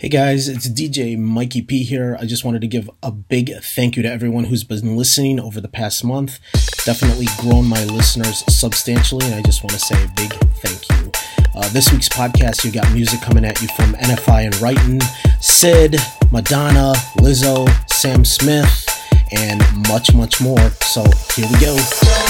Hey guys, it's DJ Mikey P here. I just wanted to give a big thank you to everyone who's been listening over the past month. Definitely grown my listeners substantially, and I just want to say a big thank you. Uh, this week's podcast, you got music coming at you from NFI and Wrighton, Sid, Madonna, Lizzo, Sam Smith, and much, much more. So here we go.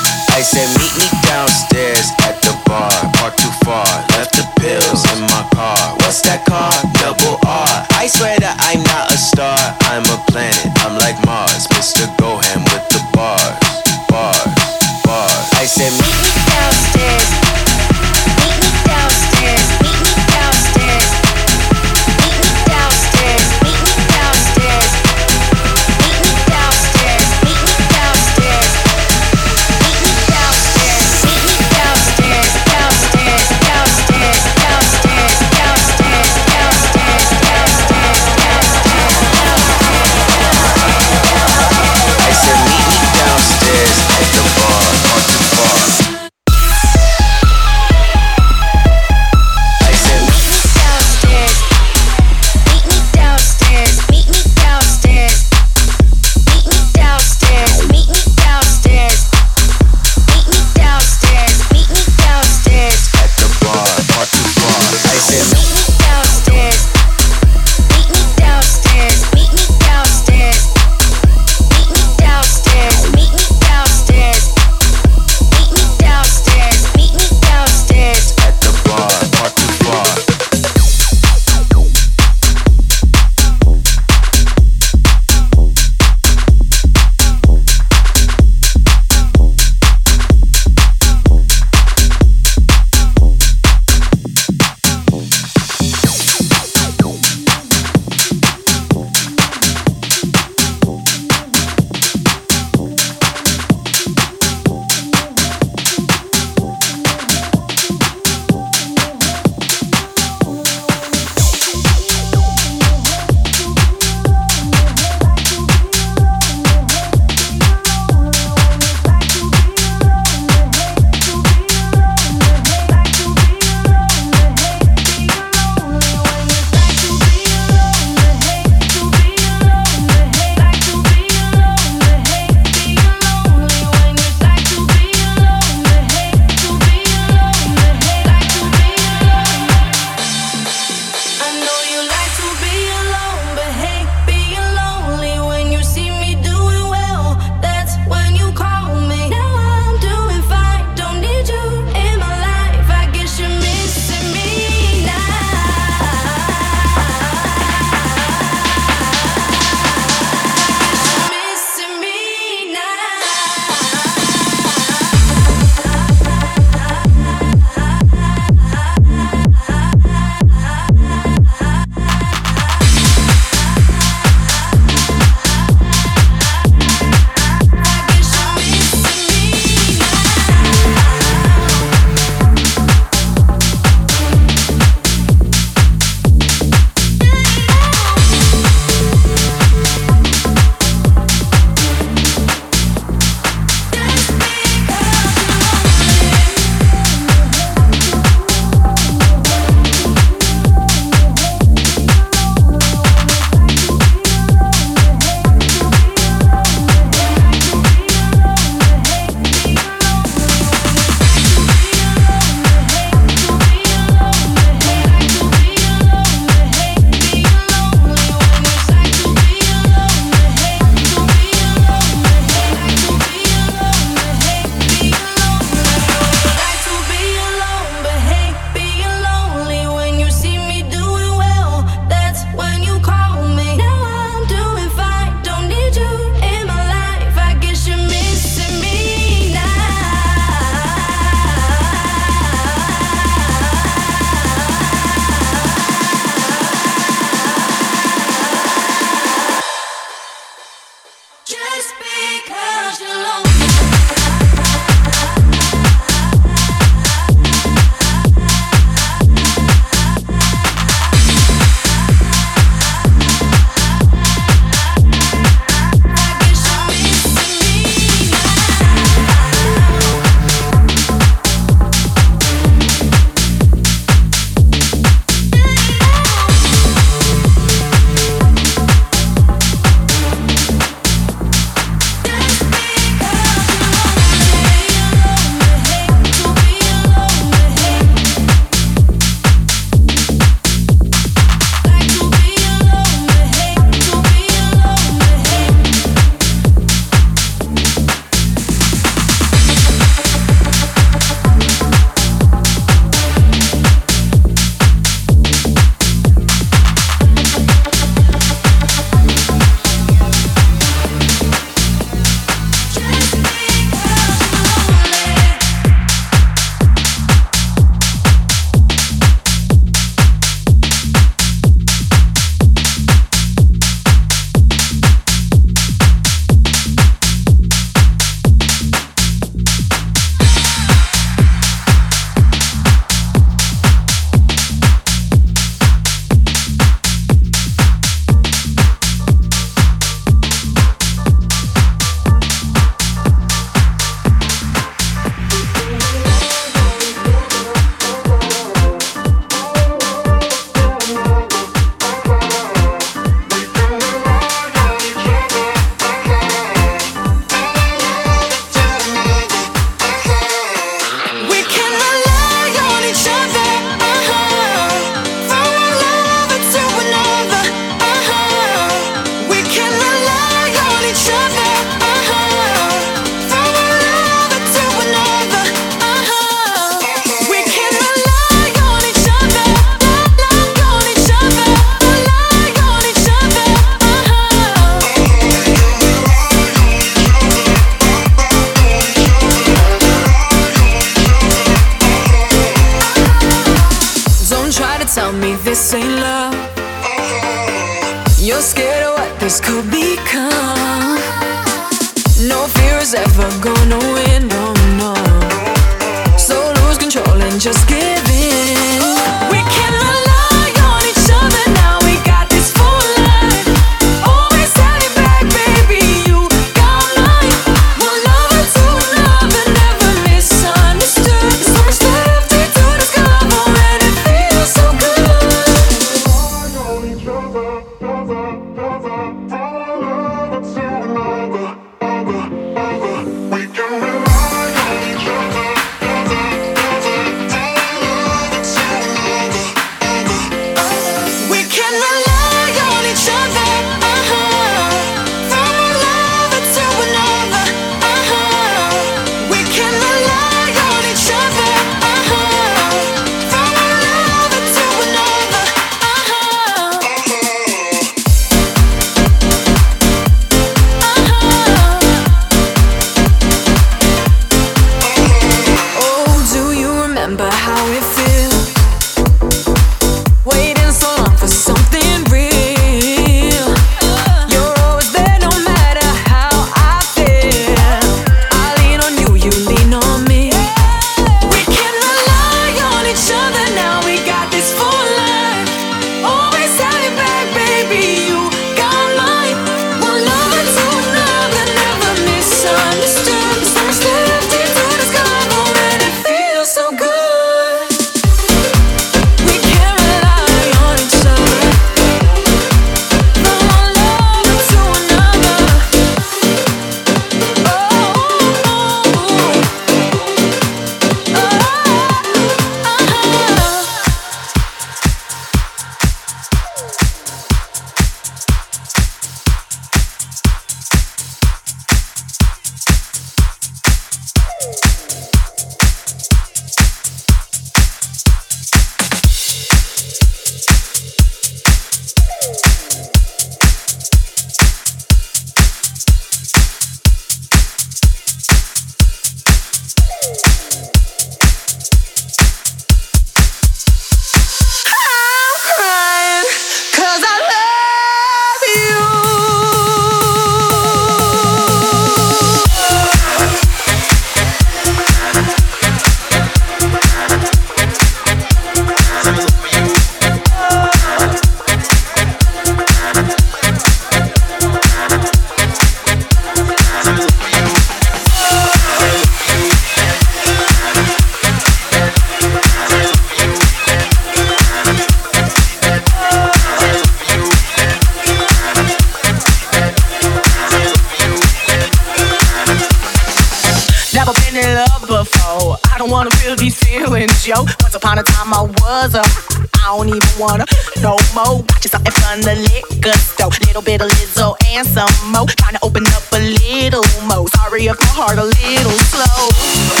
little bit of Lizzo and some mo. Trying to open up a little more. Sorry if my heart a little slow.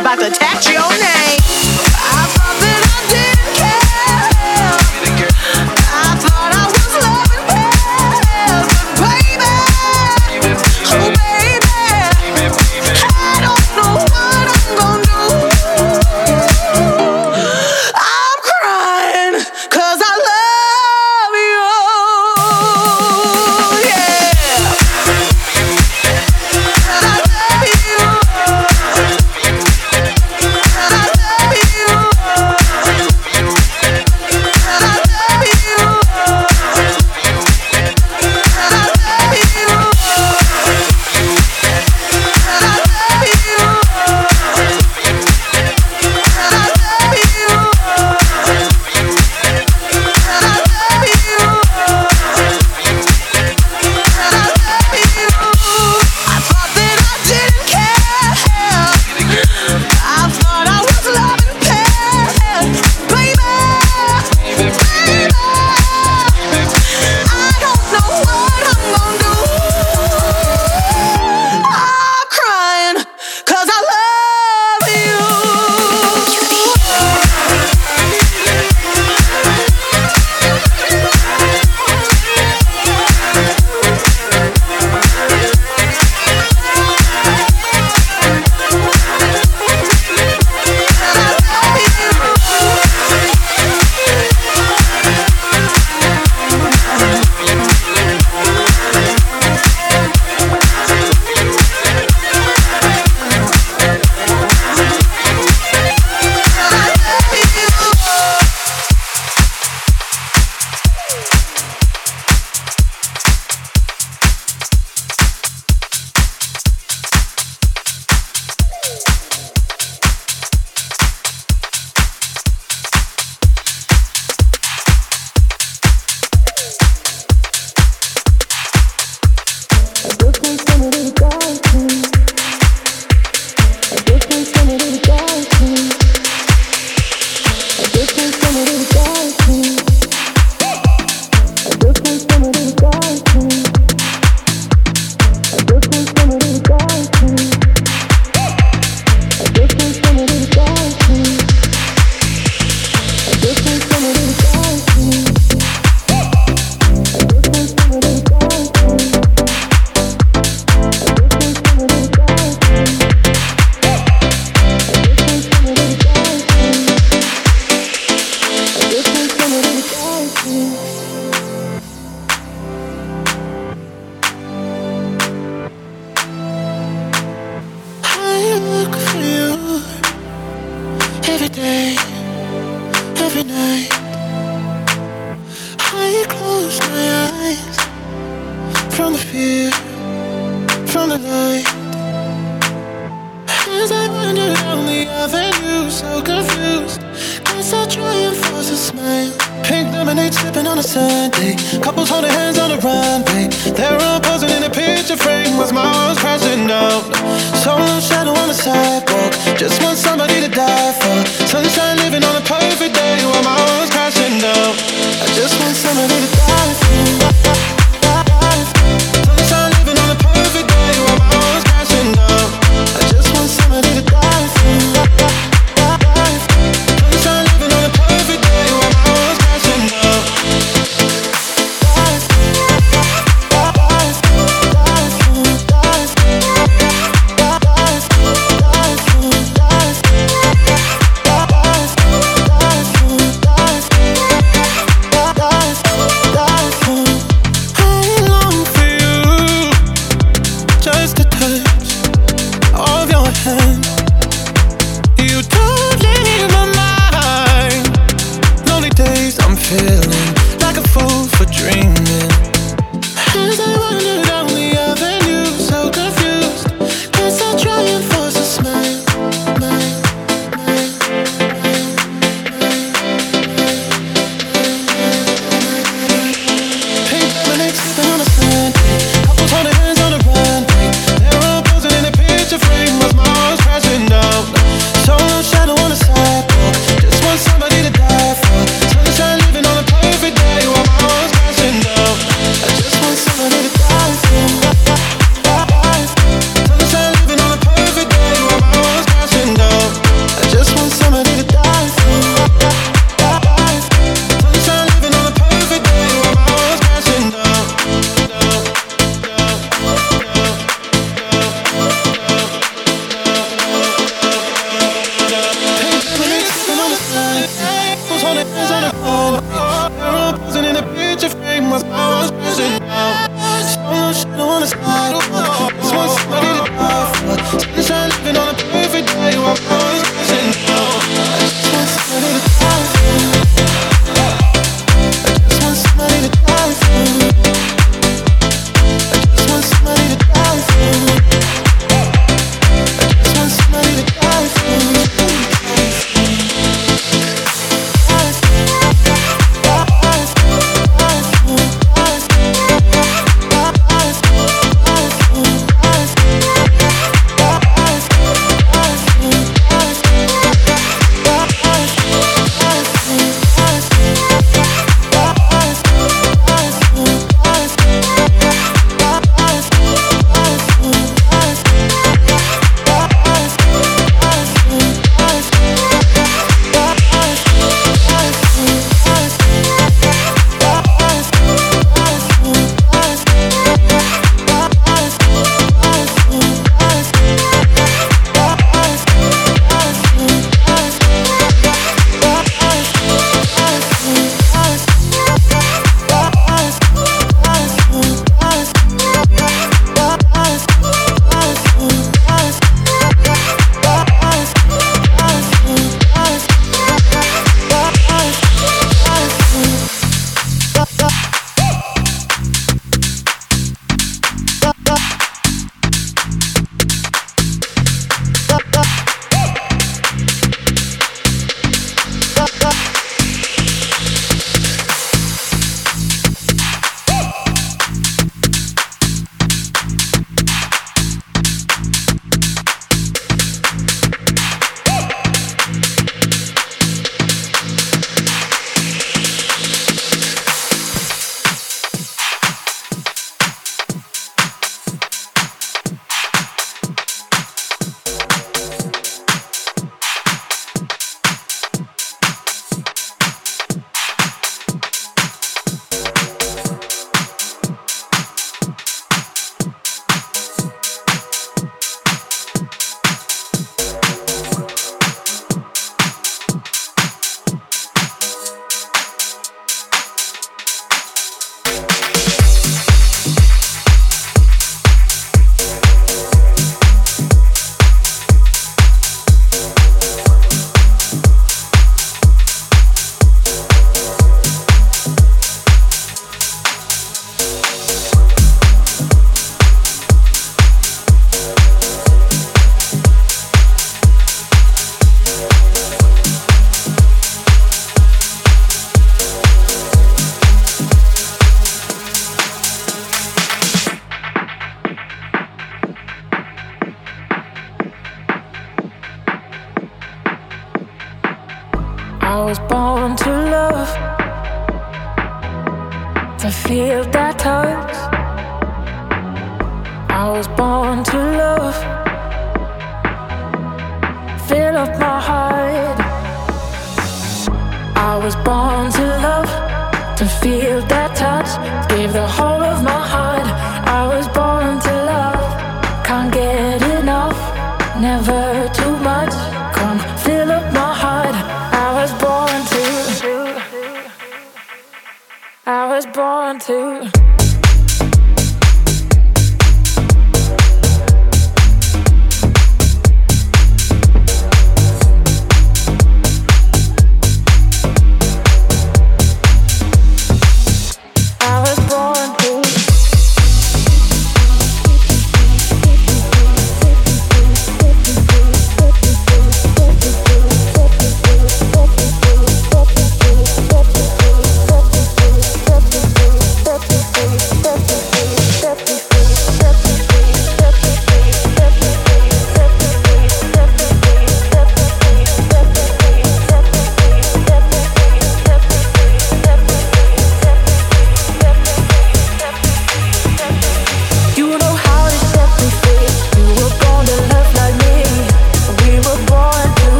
about to tax you.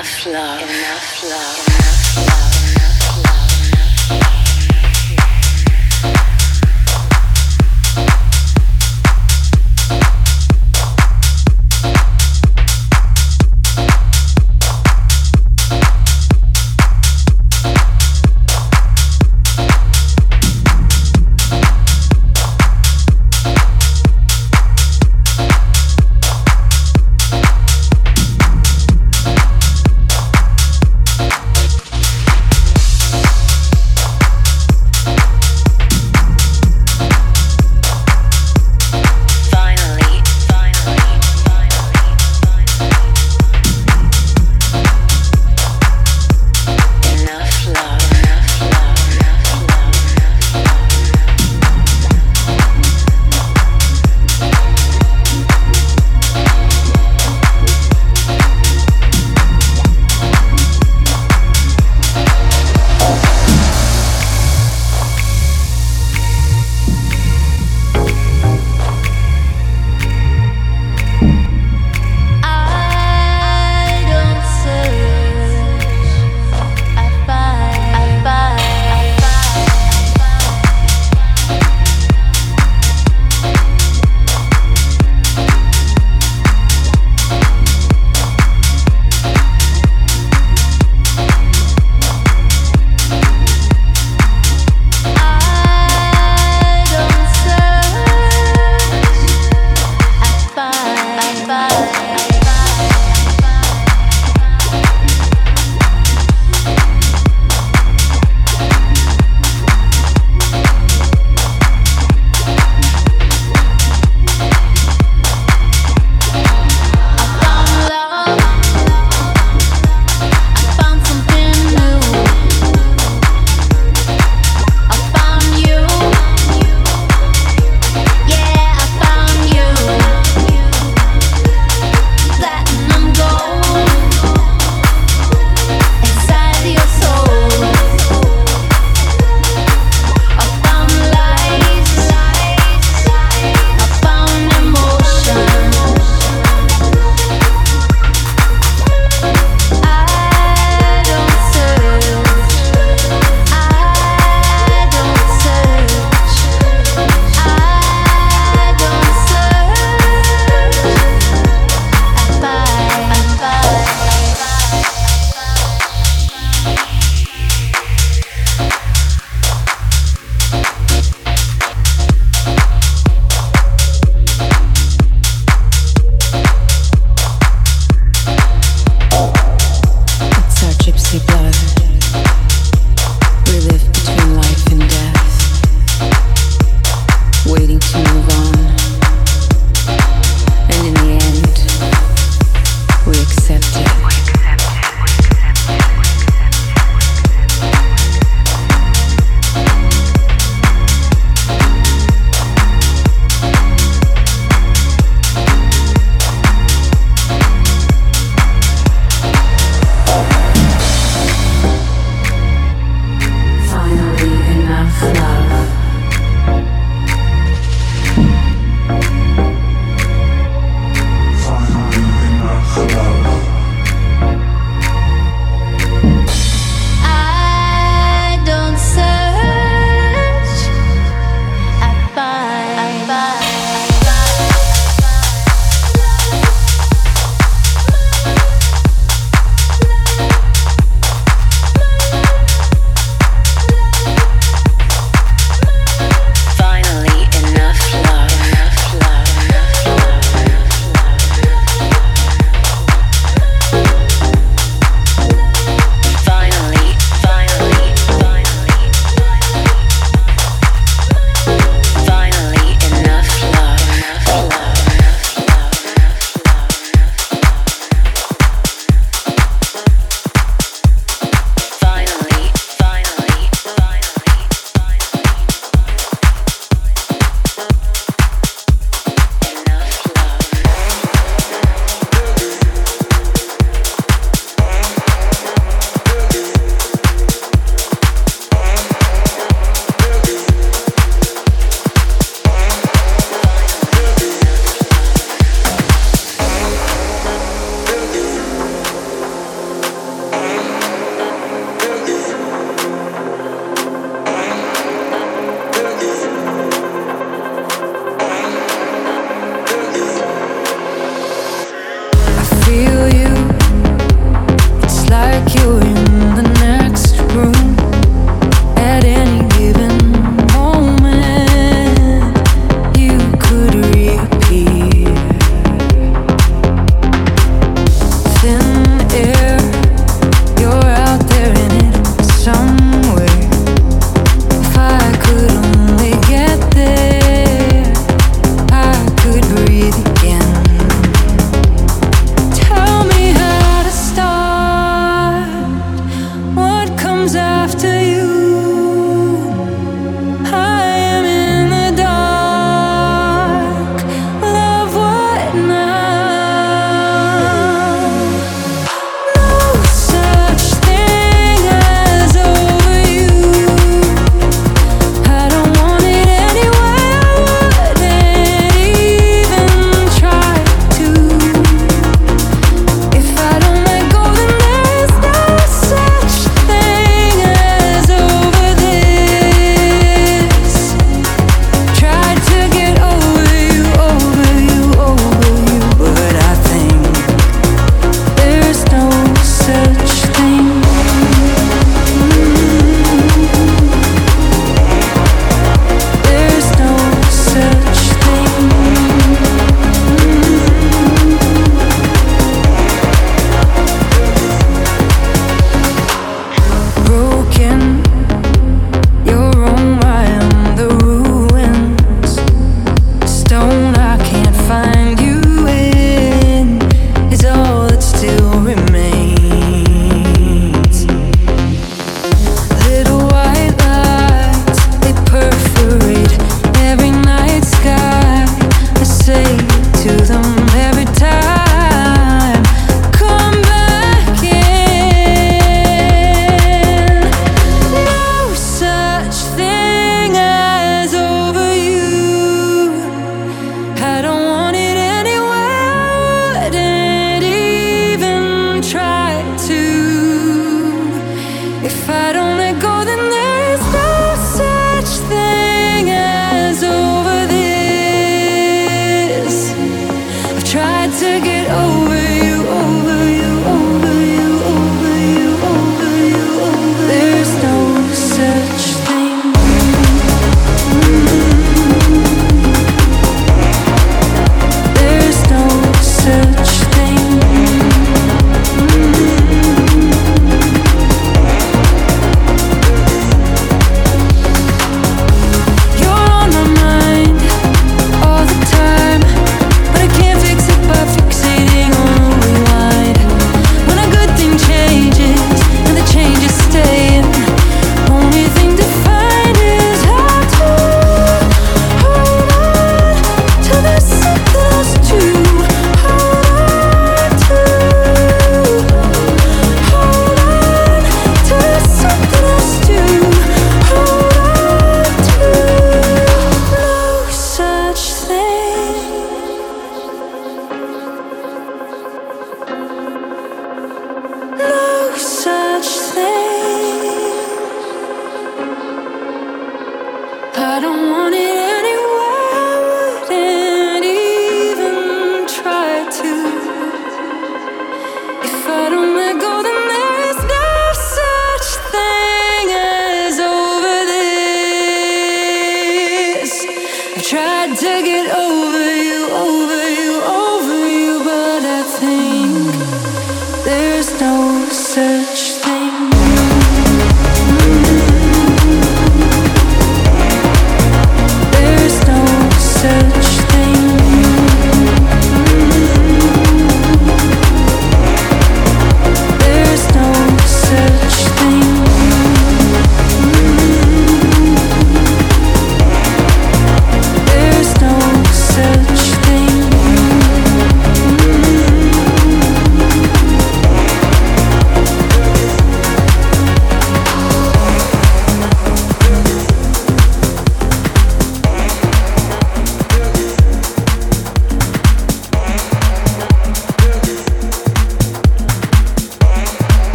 Enough love. Enough love. Enough